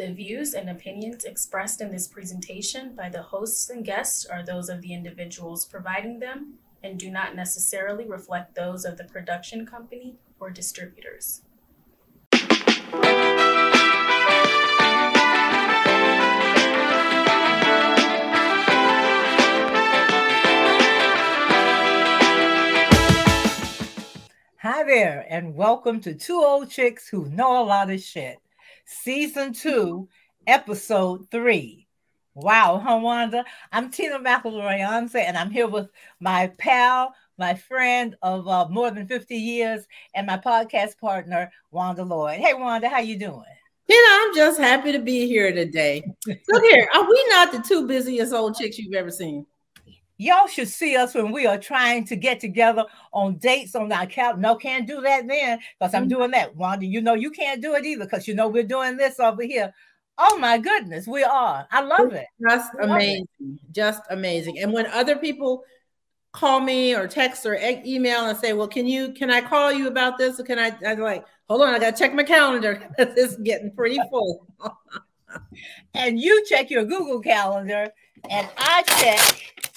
The views and opinions expressed in this presentation by the hosts and guests are those of the individuals providing them and do not necessarily reflect those of the production company or distributors. Hi there, and welcome to Two Old Chicks Who Know a Lot of Shit, Season 2, Episode 3. Wow, huh, Wanda? I'm Tina McElroy and I'm here with my pal, my friend of uh, more than 50 years, and my podcast partner, Wanda Lloyd. Hey, Wanda, how you doing? Tina, I'm just happy to be here today. Look here, are we not the two busiest old chicks you've ever seen? Y'all should see us when we are trying to get together on dates on our couch. No, can't do that then because I'm mm-hmm. doing that. Wanda, you know you can't do it either because you know we're doing this over here. Oh my goodness, we are. I love it. Just amazing. It. Just amazing. And when other people call me or text or email and say, "Well, can you can I call you about this?" Or can I? I'm like, hold on, I gotta check my calendar. it's getting pretty full. and you check your Google calendar, and I check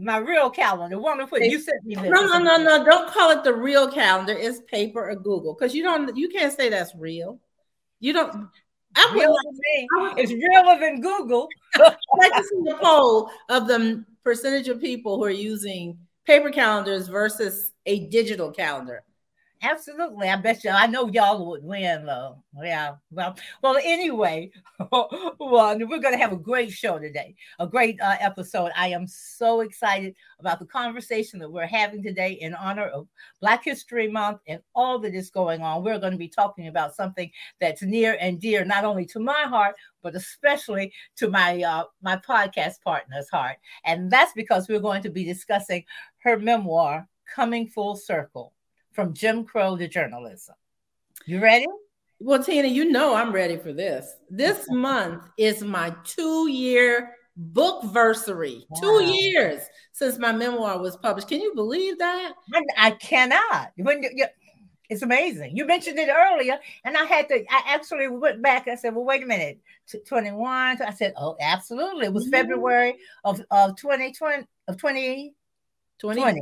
my real calendar. Wonderful. You sent me this. No, no, no, no. Don't call it the real calendar. It's paper or Google because you don't. You can't say that's real. You don't. I real like, it's realer than Google. I like to see the poll of the percentage of people who are using paper calendars versus a digital calendar. Absolutely. I bet you I know y'all would win though. Yeah. Well, well, anyway, well, we're gonna have a great show today, a great uh, episode. I am so excited about the conversation that we're having today in honor of Black History Month and all that is going on. We're going to be talking about something that's near and dear not only to my heart, but especially to my uh, my podcast partner's heart. And that's because we're going to be discussing her memoir, Coming Full Circle from Jim Crow to journalism. You ready? Well, Tina, you know I'm ready for this. This month is my two year book versary. Wow. Two years since my memoir was published. Can you believe that? I, cannot. When you, it's amazing. You mentioned it earlier, and I had to. I actually went back. I said, "Well, wait a minute, twenty one." I said, "Oh, absolutely." It was mm-hmm. February of of twenty twenty of 20, 20, 20.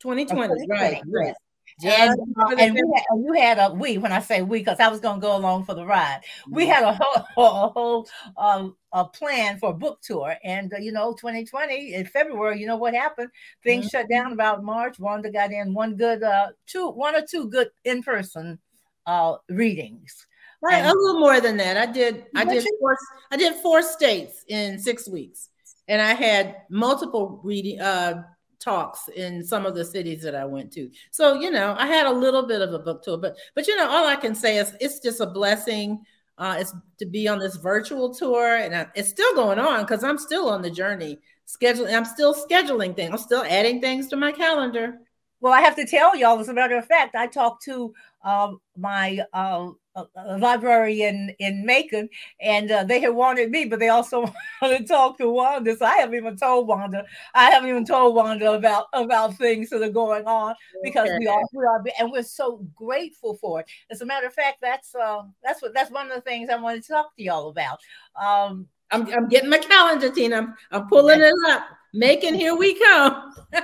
2020, right? Yes. And, uh, and, we had, and you had a we when I say we because I was going to go along for the ride. We had a whole a whole um, a plan for a book tour, and uh, you know, 2020 in February, you know what happened? Things mm-hmm. shut down about March. Wanda got in one good uh two one or two good in person uh readings. Right, and, a little more than that. I did I did four I did four states in six weeks, and I had multiple reading uh talks in some of the cities that I went to. So, you know, I had a little bit of a book tour, but but you know, all I can say is it's just a blessing. Uh, it's to be on this virtual tour, and I, it's still going on because I'm still on the journey. Scheduling, I'm still scheduling things. I'm still adding things to my calendar. Well, I have to tell y'all, as a matter of fact, I talked to um, my uh, a library in in Macon, and uh, they had wanted me, but they also wanted to talk to Wanda. So I haven't even told Wanda. I haven't even told Wanda about about things that are going on because okay. we are we are and we're so grateful for it. As a matter of fact, that's uh that's what that's one of the things I wanted to talk to y'all about. Um, I'm I'm getting my calendar, Tina. I'm, I'm pulling it up. Macon, here we come.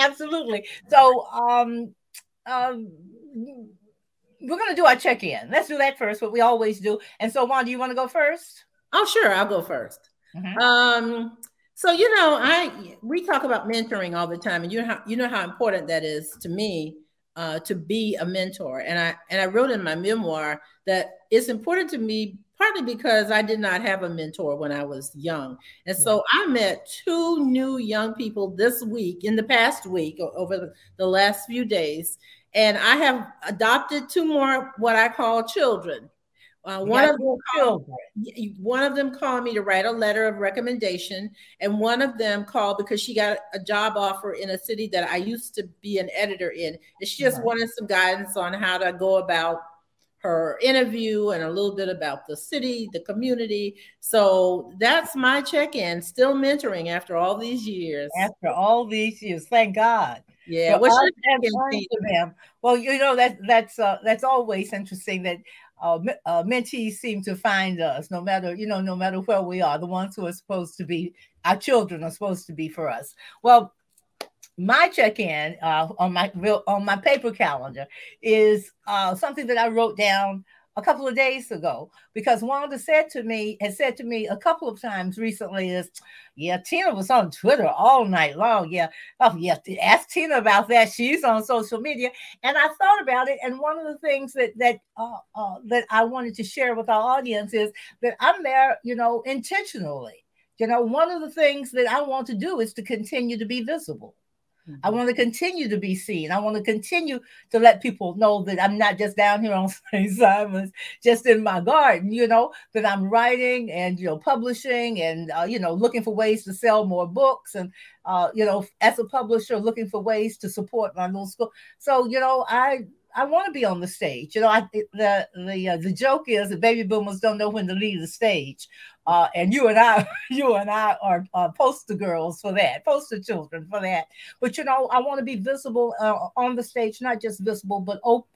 Absolutely. So um um we're gonna do our check-in. Let's do that first, what we always do. And so, Juan, do you want to go first? Oh, sure, I'll go 1st mm-hmm. Um, so you know, I we talk about mentoring all the time, and you know how you know how important that is to me uh, to be a mentor. And I and I wrote in my memoir that it's important to me partly because I did not have a mentor when I was young. And so I met two new young people this week, in the past week, over the last few days and I have adopted two more what I call children. Uh, one of them called, one of them called me to write a letter of recommendation, and one of them called because she got a job offer in a city that I used to be an editor in, and she just right. wanted some guidance on how to go about her interview and a little bit about the city, the community. So that's my check-in. Still mentoring after all these years. After all these years, thank God. Yeah, what's your them. Well, you know that that's uh, that's always interesting that uh, uh, mentees seem to find us no matter you know no matter where we are the ones who are supposed to be our children are supposed to be for us well my check-in uh, on my on my paper calendar is uh, something that I wrote down a couple of days ago because Wanda said to me, has said to me a couple of times recently is, yeah, Tina was on Twitter all night long. Yeah. Oh, yeah. Ask Tina about that. She's on social media. And I thought about it. And one of the things that that uh, uh, that I wanted to share with our audience is that I'm there, you know, intentionally. You know, one of the things that I want to do is to continue to be visible. Mm-hmm. I want to continue to be seen. I want to continue to let people know that I'm not just down here on St. Simons, just in my garden, you know, that I'm writing and, you know, publishing and, uh, you know, looking for ways to sell more books and, uh, you know, as a publisher, looking for ways to support my little school. So, you know, I, I want to be on the stage. You know, I the the uh, the joke is that baby boomers don't know when to leave the stage, uh, and you and I, you and I are, are poster girls for that, poster children for that. But you know, I want to be visible uh, on the stage, not just visible, but open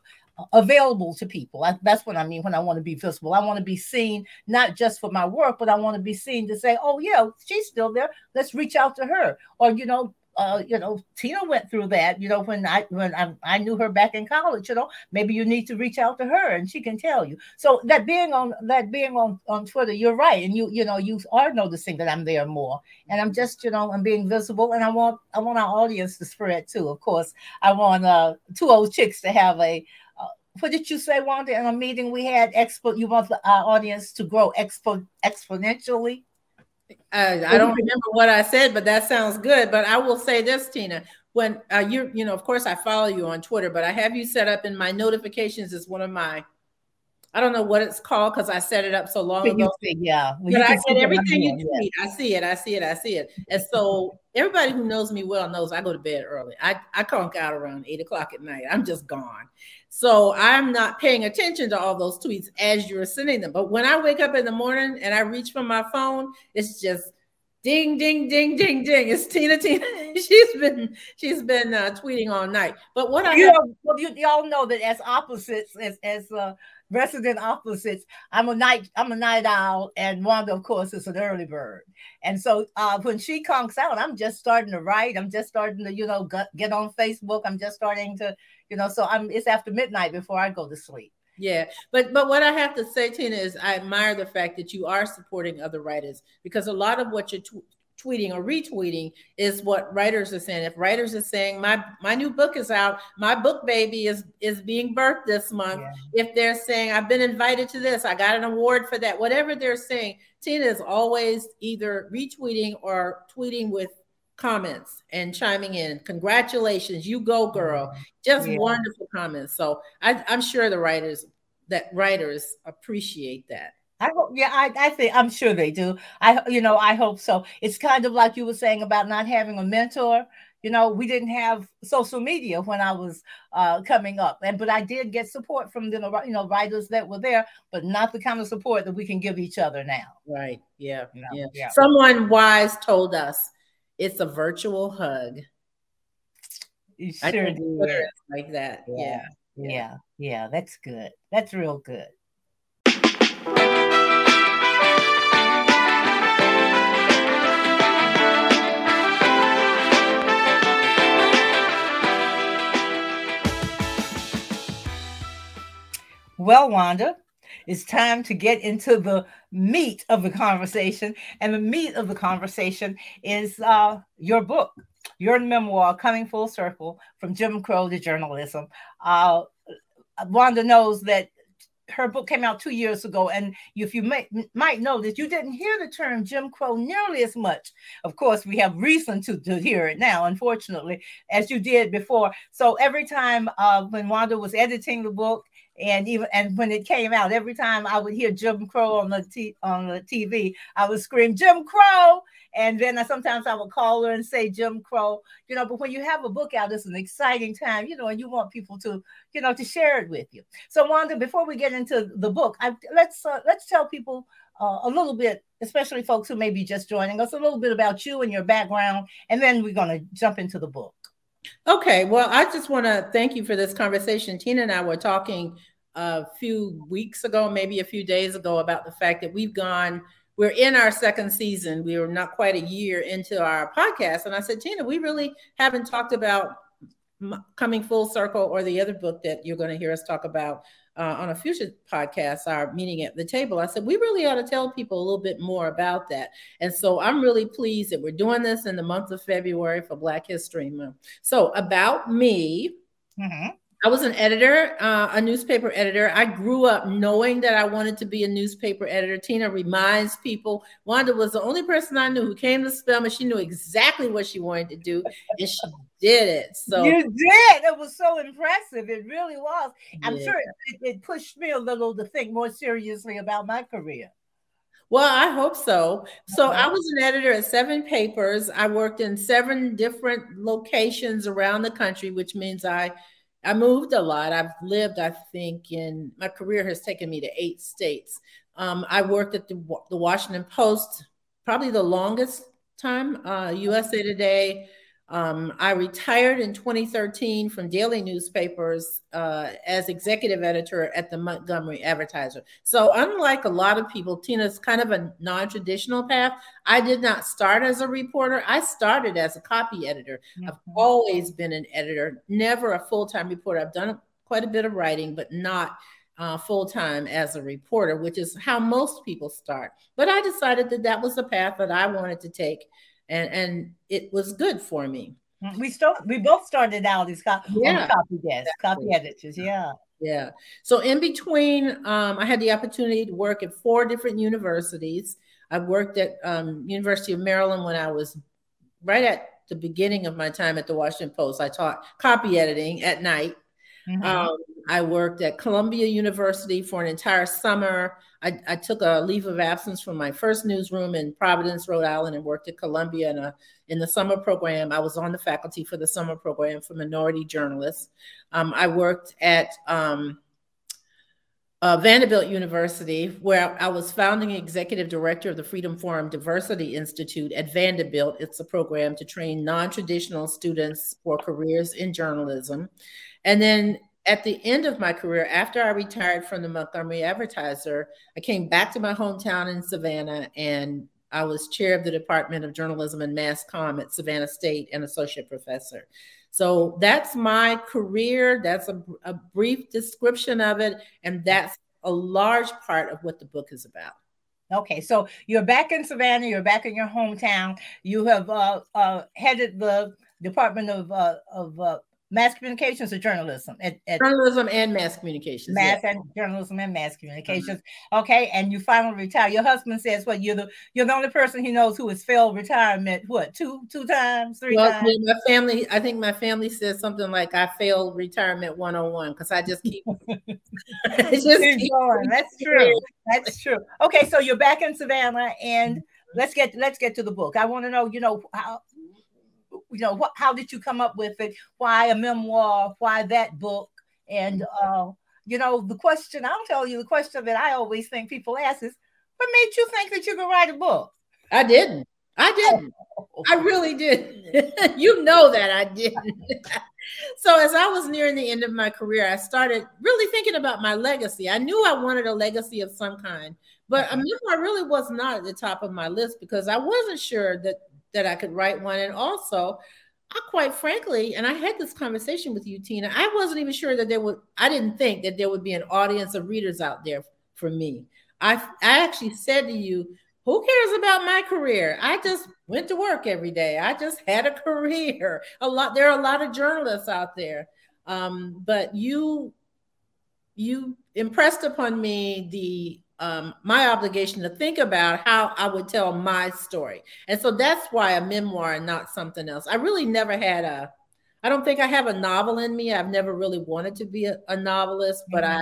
available to people. I, that's what I mean when I want to be visible. I want to be seen not just for my work, but I want to be seen to say, "Oh yeah, she's still there. Let's reach out to her." Or you know, uh, you know, Tina went through that, you know, when I when I, I knew her back in college, you know, maybe you need to reach out to her and she can tell you. So that being on that being on on Twitter, you're right, and you you know you are noticing that I'm there more, and I'm just you know I'm being visible, and I want I want our audience to spread too. Of course, I want uh two old chicks to have a. Uh, what did you say, Wanda? In a meeting we had, expo. You want the, our audience to grow expo exponentially. I, I don't remember what I said, but that sounds good. But I will say this, Tina. When uh, you, you know, of course, I follow you on Twitter, but I have you set up in my notifications as one of my. I don't know what it's called because I set it up so long ago. See, yeah, well, but I get everything you tweet. Yeah. I see it. I see it. I see it. And so everybody who knows me well knows I go to bed early. I I conk out around eight o'clock at night. I'm just gone. So I'm not paying attention to all those tweets as you're sending them. But when I wake up in the morning and I reach for my phone, it's just ding, ding, ding, ding, ding. It's Tina, Tina. she's been she's been uh, tweeting all night. But what I you know, well, you, y'all know that as opposites, as as uh, resident opposites. I'm a night I'm a night owl, and Wanda, of course, is an early bird. And so uh, when she conks out, I'm just starting to write. I'm just starting to you know get on Facebook. I'm just starting to you know. So I'm it's after midnight before I go to sleep. Yeah, but but what I have to say, Tina, is I admire the fact that you are supporting other writers because a lot of what you're tweeting or retweeting is what writers are saying. If writers are saying my my new book is out, my book baby is is being birthed this month. Yeah. If they're saying I've been invited to this, I got an award for that, whatever they're saying, Tina is always either retweeting or tweeting with comments and chiming in. Congratulations, you go, girl! Just yeah. wonderful comments. So I, I'm sure the writers that writers appreciate that. I hope, yeah, I, I think I'm sure they do. I, you know, I hope so. It's kind of like you were saying about not having a mentor. You know, we didn't have social media when I was uh, coming up, and but I did get support from the you know writers that were there, but not the kind of support that we can give each other now. Right? Yeah. You know? yeah. yeah. Someone wise told us it's a virtual hug. You sure I did. like that. Yeah. yeah. Yeah. Yeah. That's good. That's real good. Well, Wanda, it's time to get into the meat of the conversation. And the meat of the conversation is uh, your book, your memoir, Coming Full Circle from Jim Crow to Journalism. Uh, Wanda knows that her book came out two years ago, and if you may, might know that you didn't hear the term Jim Crow nearly as much. Of course, we have reason to, to hear it now, unfortunately, as you did before. So every time uh, when Wanda was editing the book, and even and when it came out, every time I would hear Jim Crow on the t- on the TV, I would scream Jim Crow, and then I, sometimes I would call her and say Jim Crow, you know. But when you have a book out, it's an exciting time, you know, and you want people to, you know, to share it with you. So Wanda, before we get into the book, I, let's uh, let's tell people uh, a little bit, especially folks who may be just joining us, a little bit about you and your background, and then we're going to jump into the book. Okay, well, I just want to thank you for this conversation. Tina and I were talking a few weeks ago, maybe a few days ago, about the fact that we've gone. We're in our second season. We are not quite a year into our podcast, and I said, Tina, we really haven't talked about coming full circle or the other book that you're going to hear us talk about uh, on a future podcast, our meeting at the table. I said, we really ought to tell people a little bit more about that. And so I'm really pleased that we're doing this in the month of February for Black History Month. So, about me. Mm-hmm. I was an editor, uh, a newspaper editor. I grew up knowing that I wanted to be a newspaper editor. Tina reminds people Wanda was the only person I knew who came to Spelman. She knew exactly what she wanted to do, and she did it. So you did. It was so impressive. It really was. I'm yeah. sure it, it pushed me a little to think more seriously about my career. Well, I hope so. So I was an editor at seven papers. I worked in seven different locations around the country, which means I I moved a lot. I've lived, I think, in my career has taken me to eight states. Um, I worked at the, the Washington Post probably the longest time, uh, USA Today, um, I retired in 2013 from daily newspapers uh, as executive editor at the Montgomery Advertiser. So, unlike a lot of people, Tina's kind of a non traditional path. I did not start as a reporter, I started as a copy editor. Mm-hmm. I've always been an editor, never a full time reporter. I've done quite a bit of writing, but not uh, full time as a reporter, which is how most people start. But I decided that that was the path that I wanted to take and and it was good for me. We still we both started out as co- yeah. copy desk, exactly. copy editors. Yeah. Yeah. So in between, um, I had the opportunity to work at four different universities. I worked at um, University of Maryland when I was right at the beginning of my time at the Washington Post. I taught copy editing at night. Mm-hmm. Um, I worked at Columbia University for an entire summer. I, I, took a leave of absence from my first newsroom in Providence, Rhode Island, and worked at Columbia in, a, in the summer program. I was on the faculty for the summer program for minority journalists. Um, I worked at um, uh, Vanderbilt University, where I was founding executive director of the Freedom Forum Diversity Institute at Vanderbilt. It's a program to train non traditional students for careers in journalism. And then at the end of my career, after I retired from the Montgomery Advertiser, I came back to my hometown in Savannah and I was chair of the Department of Journalism and Mass Comm at Savannah State and associate professor. So that's my career. That's a, a brief description of it. And that's a large part of what the book is about. Okay, so you're back in Savannah, you're back in your hometown. You have uh, uh, headed the Department of, uh, of uh, mass communications or journalism? At, at journalism and mass communications. Mass and journalism and mass communications. Mm-hmm. Okay, and you finally retire. Your husband says, "What you're the you're the only person he knows who has failed retirement. What two two times, three well, times?" My family, I think my family says something like, "I failed retirement 101 because I just keep, It's just keep going." That's true. That's true. Okay, so you're back in Savannah, and mm-hmm. let's get let's get to the book. I want to know, you know, how you know, what, how did you come up with it? Why a memoir? Why that book? And uh, you know, the question I'll tell you, the question that I always think people ask is, what made you think that you could write a book? I didn't. I didn't. I really did. you know that I didn't. so as I was nearing the end of my career, I started really thinking about my legacy. I knew I wanted a legacy of some kind, but a memoir really was not at the top of my list because I wasn't sure that that I could write one. And also, I quite frankly, and I had this conversation with you, Tina, I wasn't even sure that there would, I didn't think that there would be an audience of readers out there for me. I, I actually said to you, who cares about my career? I just went to work every day. I just had a career. A lot, there are a lot of journalists out there. Um, but you, you impressed upon me the um, my obligation to think about how I would tell my story. And so that's why a memoir and not something else. I really never had a, I don't think I have a novel in me. I've never really wanted to be a, a novelist, but mm-hmm.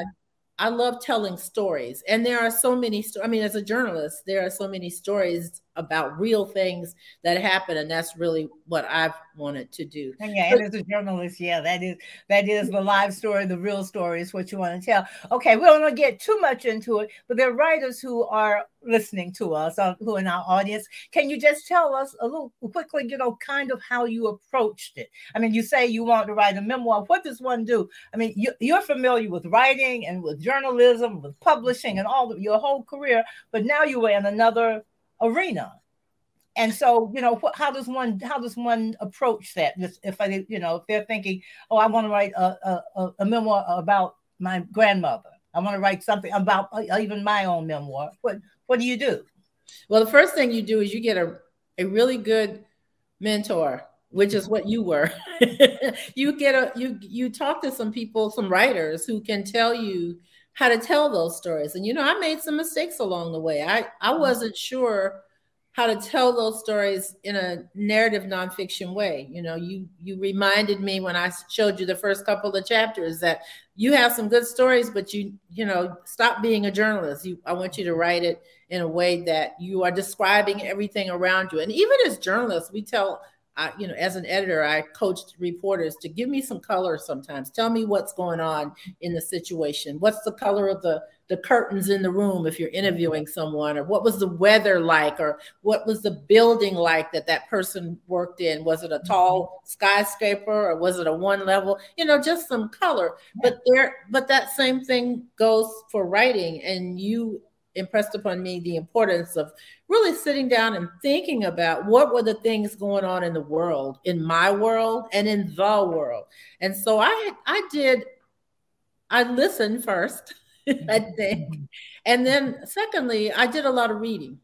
I, I love telling stories. And there are so many, sto- I mean, as a journalist, there are so many stories about real things that happen and that's really what i've wanted to do. And yeah and as a journalist yeah that is that is the live story the real story is what you want to tell. Okay we don't want to get too much into it but there are writers who are listening to us uh, who are in our audience. Can you just tell us a little quickly you know kind of how you approached it? I mean you say you want to write a memoir. What does one do? I mean you, you're familiar with writing and with journalism with publishing and all of your whole career but now you are in another arena. And so you know how does one how does one approach that? If i you know if they're thinking oh i want to write a, a, a memoir about my grandmother. I want to write something about uh, even my own memoir. What what do you do? Well the first thing you do is you get a, a really good mentor which is what you were. You get a you you talk to some people some writers who can tell you how to tell those stories. And you know, I made some mistakes along the way. I I mm-hmm. wasn't sure how to tell those stories in a narrative nonfiction way. You know, you you reminded me when I showed you the first couple of chapters that you have some good stories, but you you know stop being a journalist. You, I want you to write it in a way that you are describing everything around you. And even as journalists, we tell I, you know, as an editor, I coached reporters to give me some color sometimes. Tell me what's going on in the situation. What's the color of the, the curtains in the room if you're interviewing someone? Or what was the weather like? Or what was the building like that that person worked in? Was it a mm-hmm. tall skyscraper or was it a one level? You know, just some color. But there, but that same thing goes for writing. And you impressed upon me the importance of really sitting down and thinking about what were the things going on in the world, in my world and in the world. And so I I did I listened first, I mm-hmm. think. And then secondly, I did a lot of reading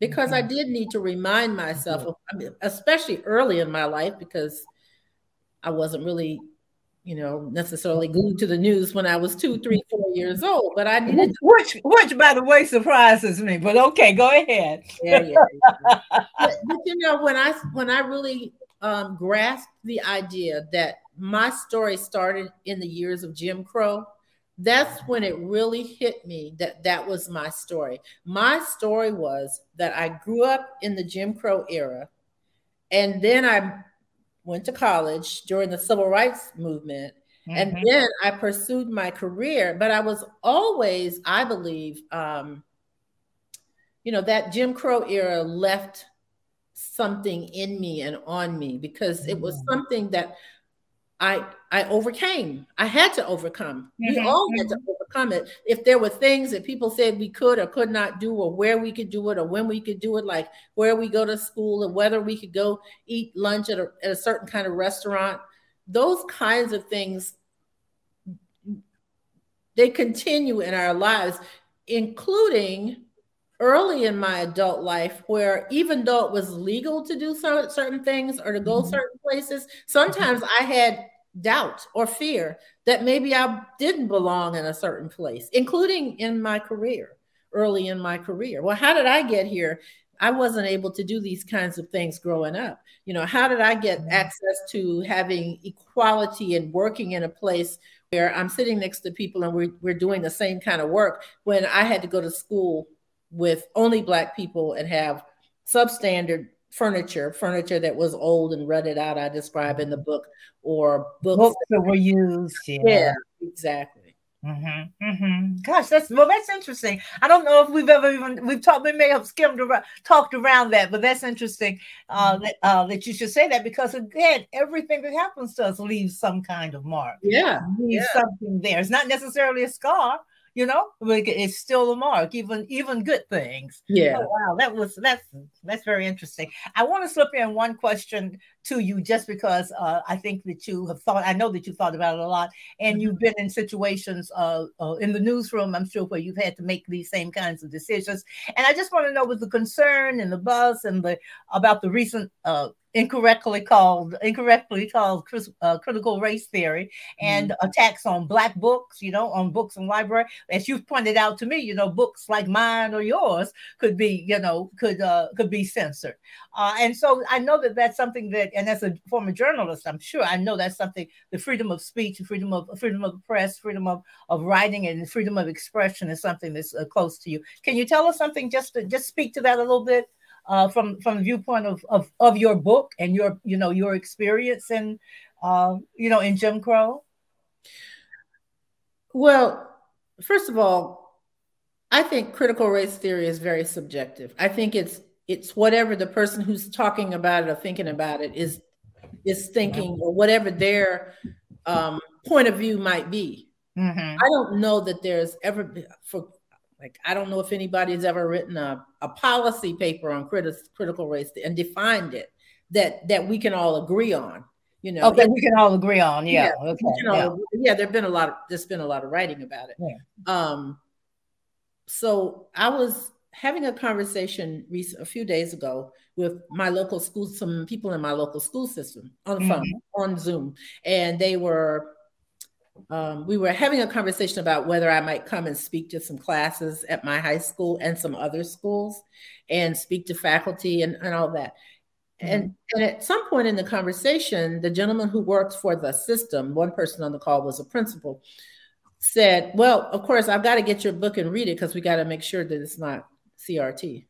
because I mm-hmm. did need to remind myself, mm-hmm. of, especially early in my life, because I wasn't really you know, necessarily glued to the news when I was two, three, four years old, but I needed which, which, by the way, surprises me. But okay, go ahead. Yeah, yeah. yeah. but, but, you know, when I when I really um, grasped the idea that my story started in the years of Jim Crow, that's when it really hit me that that was my story. My story was that I grew up in the Jim Crow era, and then I went to college during the civil rights movement. Mm-hmm. And then I pursued my career, but I was always, I believe, um, you know, that Jim Crow era left something in me and on me because it was mm-hmm. something that I I overcame. I had to overcome. Mm-hmm. We all had to mm-hmm. overcome it. If there were things that people said we could or could not do, or where we could do it, or when we could do it, like where we go to school, or whether we could go eat lunch at a, at a certain kind of restaurant, those kinds of things they continue in our lives, including early in my adult life where even though it was legal to do certain things or to go mm-hmm. certain places sometimes i had doubt or fear that maybe i didn't belong in a certain place including in my career early in my career well how did i get here i wasn't able to do these kinds of things growing up you know how did i get mm-hmm. access to having equality and working in a place where i'm sitting next to people and we're, we're doing the same kind of work when i had to go to school with only black people and have substandard furniture, furniture that was old and rutted out, I describe in the book, or books, books that were used. Yeah, yeah exactly. Mm-hmm, mm-hmm. Gosh, that's well, that's interesting. I don't know if we've ever even we've talked. We may have skimmed around, talked around that, but that's interesting uh, mm-hmm. that uh, that you should say that because again, everything that happens to us leaves some kind of mark. Yeah, leaves yeah. something there. It's not necessarily a scar, you know it's still a mark even even good things. Yeah. Oh, wow that was that's that's very interesting. I want to slip in one question to you just because uh, i think that you have thought i know that you thought about it a lot and mm-hmm. you've been in situations uh, uh, in the newsroom i'm sure where you've had to make these same kinds of decisions. And i just want to know with the concern and the buzz and the about the recent uh, incorrectly called incorrectly called uh, critical race theory and mm-hmm. attacks on black books you know on books in library. As you've pointed out to me you know books like mine or yours could be you know could uh, could be censored. Uh, and so i know that that's something that and as a former journalist i'm sure i know that's something the freedom of speech freedom of freedom of press freedom of, of writing and freedom of expression is something that's uh, close to you. Can you tell us something just to just speak to that a little bit uh, from from the viewpoint of, of of your book and your you know your experience in uh, you know in Jim Crow? Well, first of all, I think critical race theory is very subjective. I think it's it's whatever the person who's talking about it or thinking about it is is thinking or whatever their um, point of view might be. Mm-hmm. I don't know that there's ever for like I don't know if anybody's ever written a, a policy paper on criti- critical race and defined it that that we can all agree on. You know, okay, we can all agree on. Yeah, yeah, okay, yeah. yeah. There've been a lot of there's been a lot of writing about it. Yeah. Um, so I was having a conversation a few days ago with my local school, some people in my local school system on the phone, mm-hmm. on Zoom, and they were, um, we were having a conversation about whether I might come and speak to some classes at my high school and some other schools and speak to faculty and, and all that. Mm-hmm. And, and at some point in the conversation, the gentleman who works for the system, one person on the call was a principal, said, Well, of course, I've got to get your book and read it because we got to make sure that it's not CRT.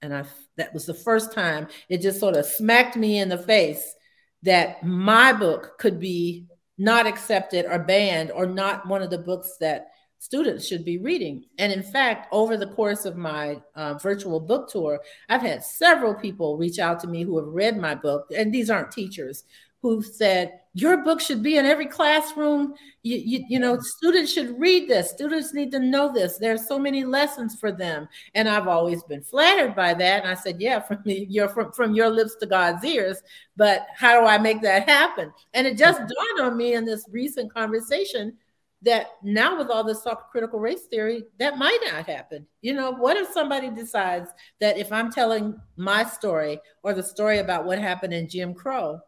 And I that was the first time it just sort of smacked me in the face that my book could be not accepted or banned or not one of the books that students should be reading. And in fact, over the course of my uh, virtual book tour, I've had several people reach out to me who have read my book, and these aren't teachers, who said your book should be in every classroom. You, you, you, know students should read this. Students need to know this. There's so many lessons for them. And i've always been flattered by that. And i said yeah from the, your from, from your lips to god's ears. But how do i make that happen? And it just dawned on me in this recent conversation that now with all this critical race theory that might not happen. You know what if somebody decides that if i'm telling my story or the story about what happened in jim crow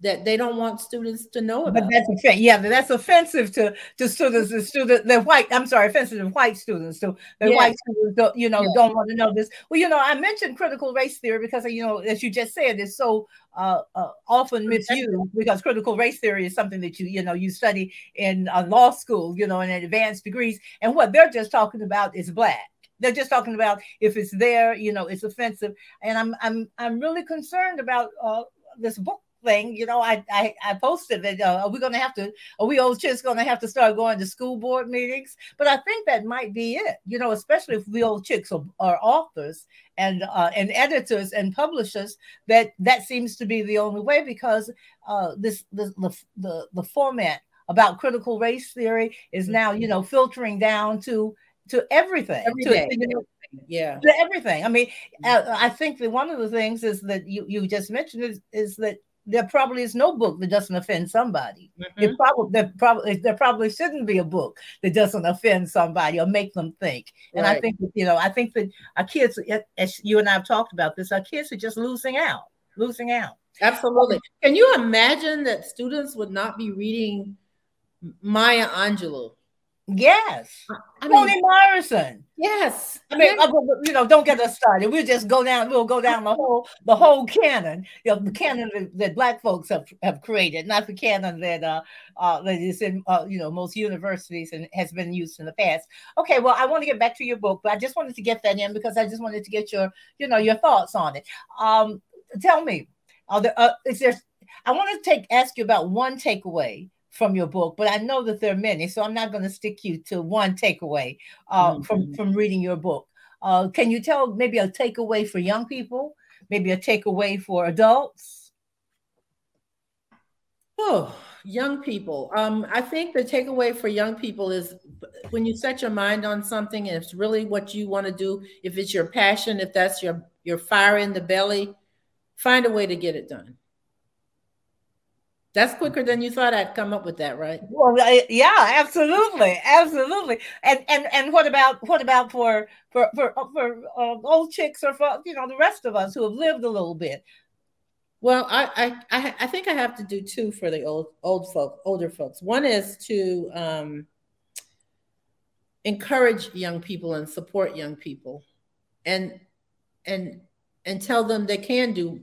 that they don't want students to know about. But that's offensive. Yeah, that's offensive to to students. The student, the white. I'm sorry, offensive to white students. So the yeah. white students, don't, you know, yeah. don't want to know this. Well, you know, I mentioned critical race theory because you know, as you just said, it's so uh, uh, often misused because critical race theory is something that you you know you study in uh, law school, you know, in advanced degrees, and what they're just talking about is black they're just talking about if it's there you know it's offensive and i'm i'm i'm really concerned about uh, this book thing, you know, I I, I posted that uh, are we going to have to are we old chicks going to have to start going to school board meetings? But I think that might be it, you know, especially if we old chicks are, are authors and uh, and editors and publishers. That that seems to be the only way because uh, this, this the the the format about critical race theory is now you know filtering down to to everything Every to, yeah everything i mean uh, i think that one of the things is that you you just mentioned is, is that there probably is no book that doesn't offend somebody. Mm-hmm. It probably there probably there probably shouldn't be a book that doesn't offend somebody or make them think. And right. I think that, you know, I think that our kids, as you and I have talked about this, our kids are just losing out, losing out. Absolutely. Can you imagine that students would not be reading Maya Angelou Yes. I mean, Toni Morrison. Yes. I mean, uh, you know, don't get us started. We'll just go down, we'll go down the whole the whole canon, you know, the canon that, that black folks have, have created, not the canon that uh, uh that is in uh, you know most universities and has been used in the past. Okay, well, I want to get back to your book, but I just wanted to get that in because I just wanted to get your, you know, your thoughts on it. Um, tell me, are there uh, is there I want to take ask you about one takeaway from your book, but I know that there are many, so I'm not going to stick you to one takeaway uh, mm-hmm. from from reading your book. Uh, can you tell maybe a takeaway for young people, maybe a takeaway for adults? Oh, young people. Um, I think the takeaway for young people is when you set your mind on something and it's really what you want to do, if it's your passion, if that's your your fire in the belly, find a way to get it done. That's quicker than you thought I'd come up with that, right? Well, yeah, absolutely, absolutely. And and and what about what about for for for for uh, old chicks or for you know the rest of us who have lived a little bit? Well, I I I think I have to do two for the old old folk, older folks. One is to um, encourage young people and support young people, and and and tell them they can do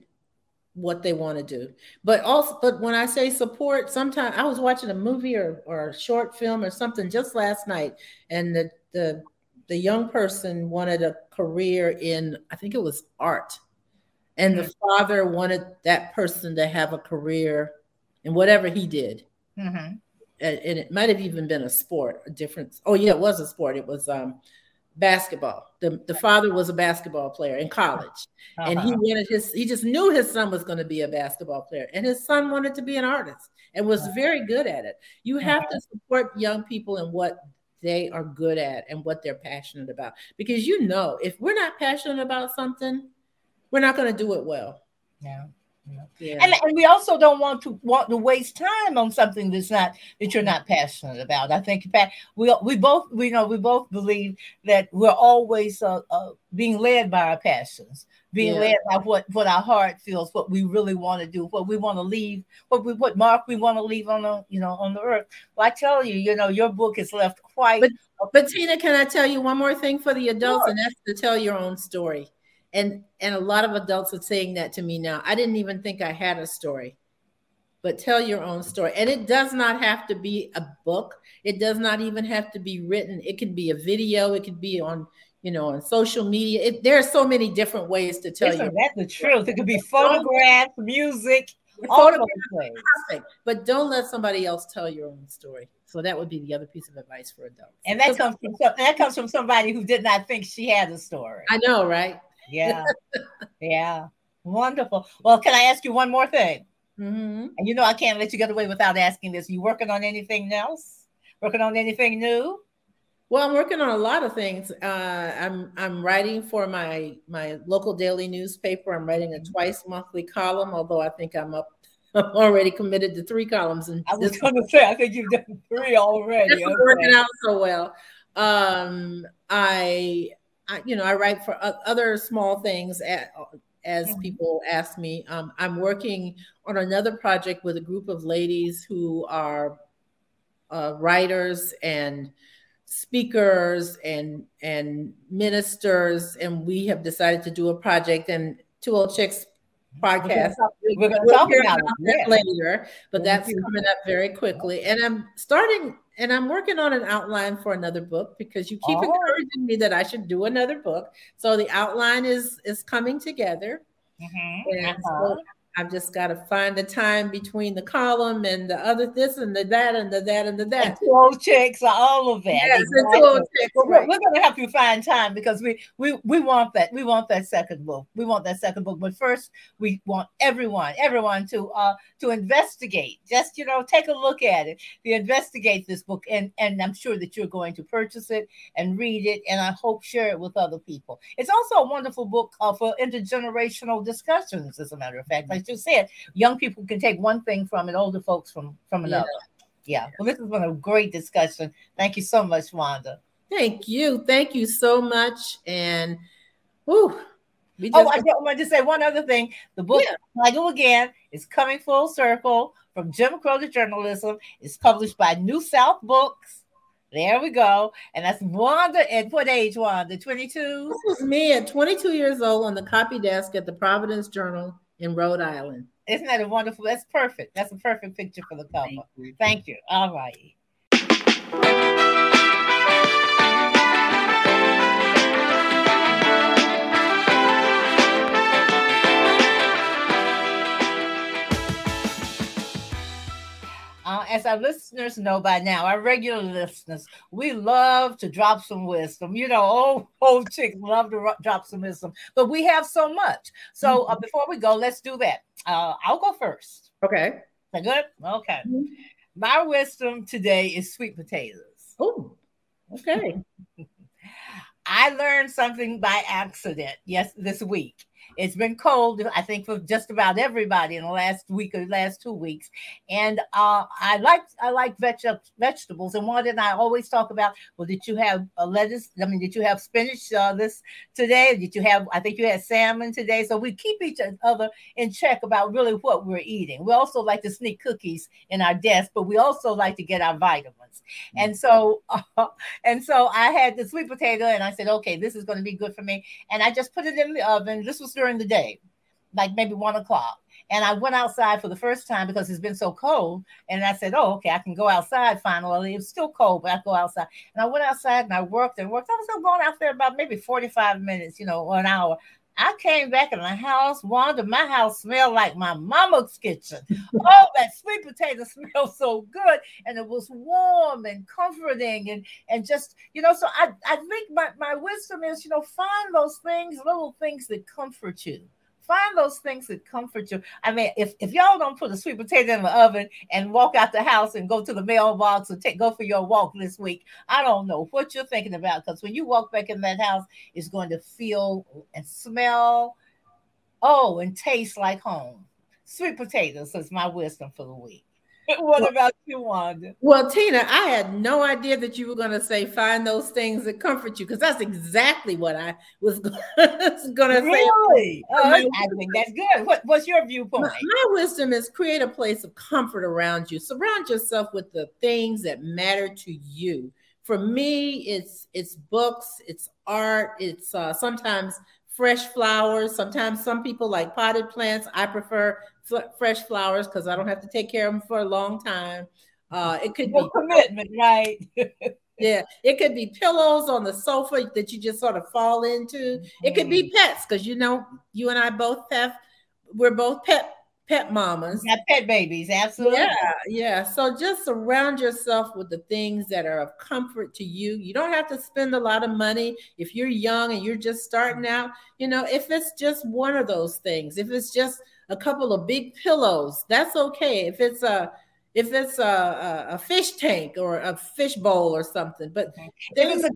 what they want to do. But also, but when I say support, sometimes I was watching a movie or, or a short film or something just last night, and the the the young person wanted a career in, I think it was art. And mm-hmm. the father wanted that person to have a career in whatever he did. Mm-hmm. And, and, it might have even been a sport, a different. Oh, yeah, it was a sport. It was um, basketball. The, the father was a basketball player in college. Uh-huh. And he uh-huh. wanted his, he just knew his son was going to be a basketball player. And his son wanted to be an artist and was uh-huh. very good at it. You have uh-huh. to support young people in what they are good at and what they're passionate about. Because you know, if we're not passionate about something, we're not going to do it well. Yeah. Yeah. And, and we also don't want to want to waste time on something that's not that you're not passionate about. I think we we both we know we both believe that we're always uh, uh, being led by our passions, being yeah. led by what what our heart feels, what we really want to do, what we want to leave, what we what mark we want to leave on the you know on the earth. Well, I tell you, you know, your book is left quite. But, but Tina, can I tell you one more thing for the adults, sure. and that's to tell your own story and and a lot of adults are saying that to me now. I didn't even think i had a story but tell your own story. And it does not have to be a book. It does not even have to be written. It could be a video. It could be on you know on social media. It, there are so many different ways to tell Listen, you. that's the truth. It could be photographs music perfect but don't let somebody else tell your own story. So that would be the other piece of advice for adults. And that comes from that comes from somebody who did not think she had a story. I know right yeah. yeah. Wonderful. Well, can I ask you one more thing? Mm-hmm. And you know, I can't let you get away without asking this. You working on anything else? Working on anything new? Well, I'm working on a lot of things. Uh, I'm I'm writing for my my local daily newspaper. I'm writing a mm-hmm. twice monthly column, although I think I'm up. I'm already committed to three columns. And I was going to say, I think you've done three already. It's okay. working out so well. Um, I I, you know, I write for other small things at, as mm-hmm. people ask me. Um, I'm working on another project with a group of ladies who are uh, writers and speakers and and ministers, and we have decided to do a project. And Two Old Chicks podcast. We're going to talk about, about that later, but that's coming up very quickly. And I'm starting and I'm working on an outline for another book because you keep oh. encouraging me that I should do another book. So the outline is is coming together. Mm-hmm. And uh-huh. so I've just got to find the time between the column and the other this and the that and the that and the that. Two old chicks are all of that. Yes, exactly. two old chicks. Right. We're, going to help you find time because we we we want that. We want that second book. We want that second book. But first, we want everyone, everyone to uh to investigate. Just you know, take a look at it. To investigate this book, and and I'm sure that you're going to purchase it and read it, and I hope share it with other people. It's also a wonderful book uh, for intergenerational discussions. As a matter of fact, like you said, young people can take one thing from it, older folks from from another. Yeah. yeah. Well, this has been a great discussion. Thank you so much, Wanda. Thank you. Thank you so much. And whew, oh, I wanted to say one other thing. The book, yeah. Title again, is coming full circle from Jim Crow to journalism. It's published by NewSouth Books. There we go. And that's Wanda at what age, Wanda? 22? This was me at 22 years old on the copy desk at the Providence Journal in Rhode Island. Isn't that a wonderful? That's perfect. That's a perfect picture for the cover. Thank you. Thank you. All right. Uh, as our listeners know by now, our regular listeners, we love to drop some wisdom. You know, old old chicks love to ro- drop some wisdom, but we have so much. So uh, mm-hmm. before we go, let's do that. Uh, I'll go first. Okay. Is that good? Okay. Mm-hmm. My wisdom today is sweet potatoes. Oh, okay. I learned something by accident. Yes, this week. It's been cold, I think, for just about everybody in the last week or last two weeks. And uh, I like I like veg- vegetables. And one and I always talk about, well, did you have a lettuce? I mean, did you have spinach uh, this today? Did you have? I think you had salmon today. So we keep each other in check about really what we're eating. We also like to sneak cookies in our desk, but we also like to get our vitamins. Mm-hmm. And so, uh, and so I had the sweet potato, and I said, okay, this is going to be good for me. And I just put it in the oven. This was during the day, like maybe one o'clock. And I went outside for the first time because it's been so cold. And I said, Oh, okay, I can go outside finally. It's still cold, but I go outside. And I went outside and I worked and worked. I was still going out there about maybe 45 minutes, you know, or an hour. I came back in the house. Wanda, my house smelled like my mama's kitchen. oh, that sweet potato smelled so good, and it was warm and comforting, and and just you know. So I I think my my wisdom is you know find those things, little things that comfort you. Find those things that comfort you. I mean, if, if y'all don't put a sweet potato in the oven and walk out the house and go to the mailbox or take go for your walk this week, I don't know what you're thinking about. Because when you walk back in that house, it's going to feel and smell, oh, and taste like home. Sweet potatoes is my wisdom for the week. what well, about you, Wanda? Well, Tina, I had no idea that you were going to say find those things that comfort you because that's exactly what I was going to say. Really? Oh, I think that's good. What, what's your viewpoint? My, my wisdom is create a place of comfort around you. Surround yourself with the things that matter to you. For me, it's it's books, it's art, it's uh, sometimes fresh flowers. Sometimes some people like potted plants. I prefer fresh flowers because I don't have to take care of them for a long time. Uh, it could no be commitment, right? yeah, it could be pillows on the sofa that you just sort of fall into. It could be mm-hmm. pets because you know you and I both have we're both pet pet mamas. Yeah, pet babies, absolutely. Yeah, yeah. So just surround yourself with the things that are of comfort to you. You don't have to spend a lot of money if you're young and you're just starting out. You know, if it's just one of those things, if it's just a couple of big pillows, that's okay. If it's a if it's a, a, a, fish tank or a fish bowl or something. But if it's, a,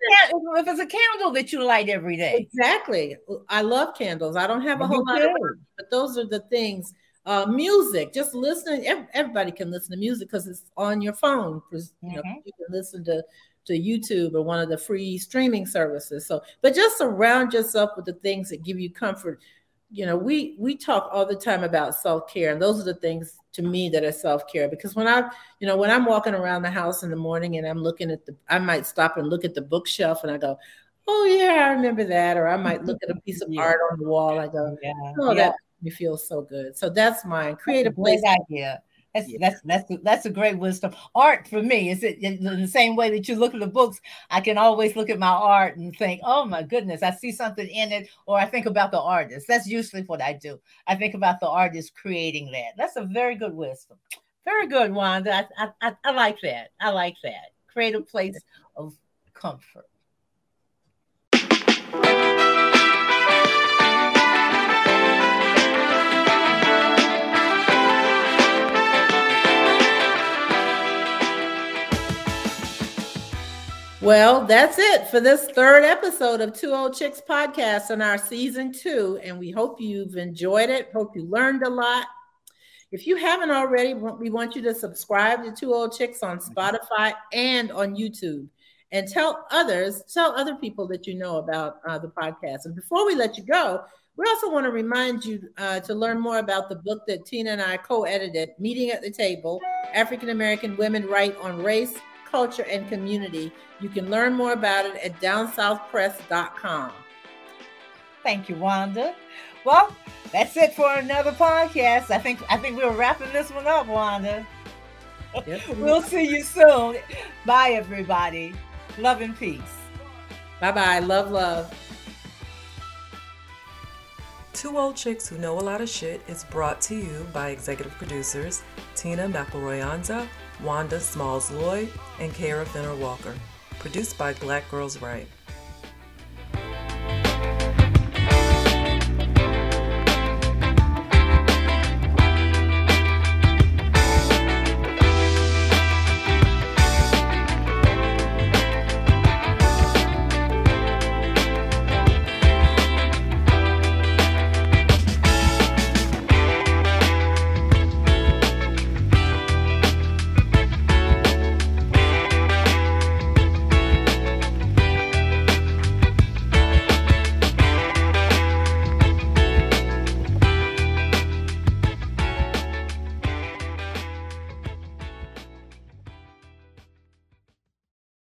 if it's a candle that you light every day. Exactly. I love candles. I don't have a whole lot of but those are the things uh, music, just listening. Everybody can listen to music because it's on your phone. You know, mm-hmm. you can listen to to YouTube or one of the free streaming services. So, but just surround yourself with the things that give you comfort. You know, we we talk all the time about self care, and those are the things to me that are self care. Because when I, you know, when I'm walking around the house in the morning and I'm looking at the, I might stop and look at the bookshelf and I go, oh yeah, I remember that. Or I might look at a piece of yeah. art on the wall. I go, yeah. oh, yeah. that me feel so good. So that's mine. Create a place. idea. That's, yeah. that's that's that's a great wisdom. Art for me is it in the same way that you look at the books. I can always look at my art and think, "Oh my goodness, I see something in it," or I think about the artist. That's usually what I do. I think about the artist creating that. That's a very good wisdom. Very good, Wanda. I I, I like that. I like that. Create a place of comfort. Well, that's it for this third episode of Two Old Chicks podcast in our season two. And we hope you've enjoyed it. Hope you learned a lot. If you haven't already, we want you to subscribe to Two Old Chicks on Spotify and on YouTube. And tell others, tell other people that you know about uh, the podcast. And before we let you go, we also want to remind you uh, to learn more about the book that Tina and I co edited, Meeting at the Table African American Women Write on Race, culture, and community. You can learn more about it at downsouthpress.com. Thank you, Wanda. Well, that's it for another podcast. I think I think we're wrapping this one up, Wanda. Yes, we'll see you soon. Bye, everybody. Love and peace. Bye bye. Love, love. Two Old Chicks Who Know a Lot of Shit is brought to you by executive producers Tina McElroy Wanda Smalls Lloyd, and Kara Fenner Walker. Produced by Black Girls Write.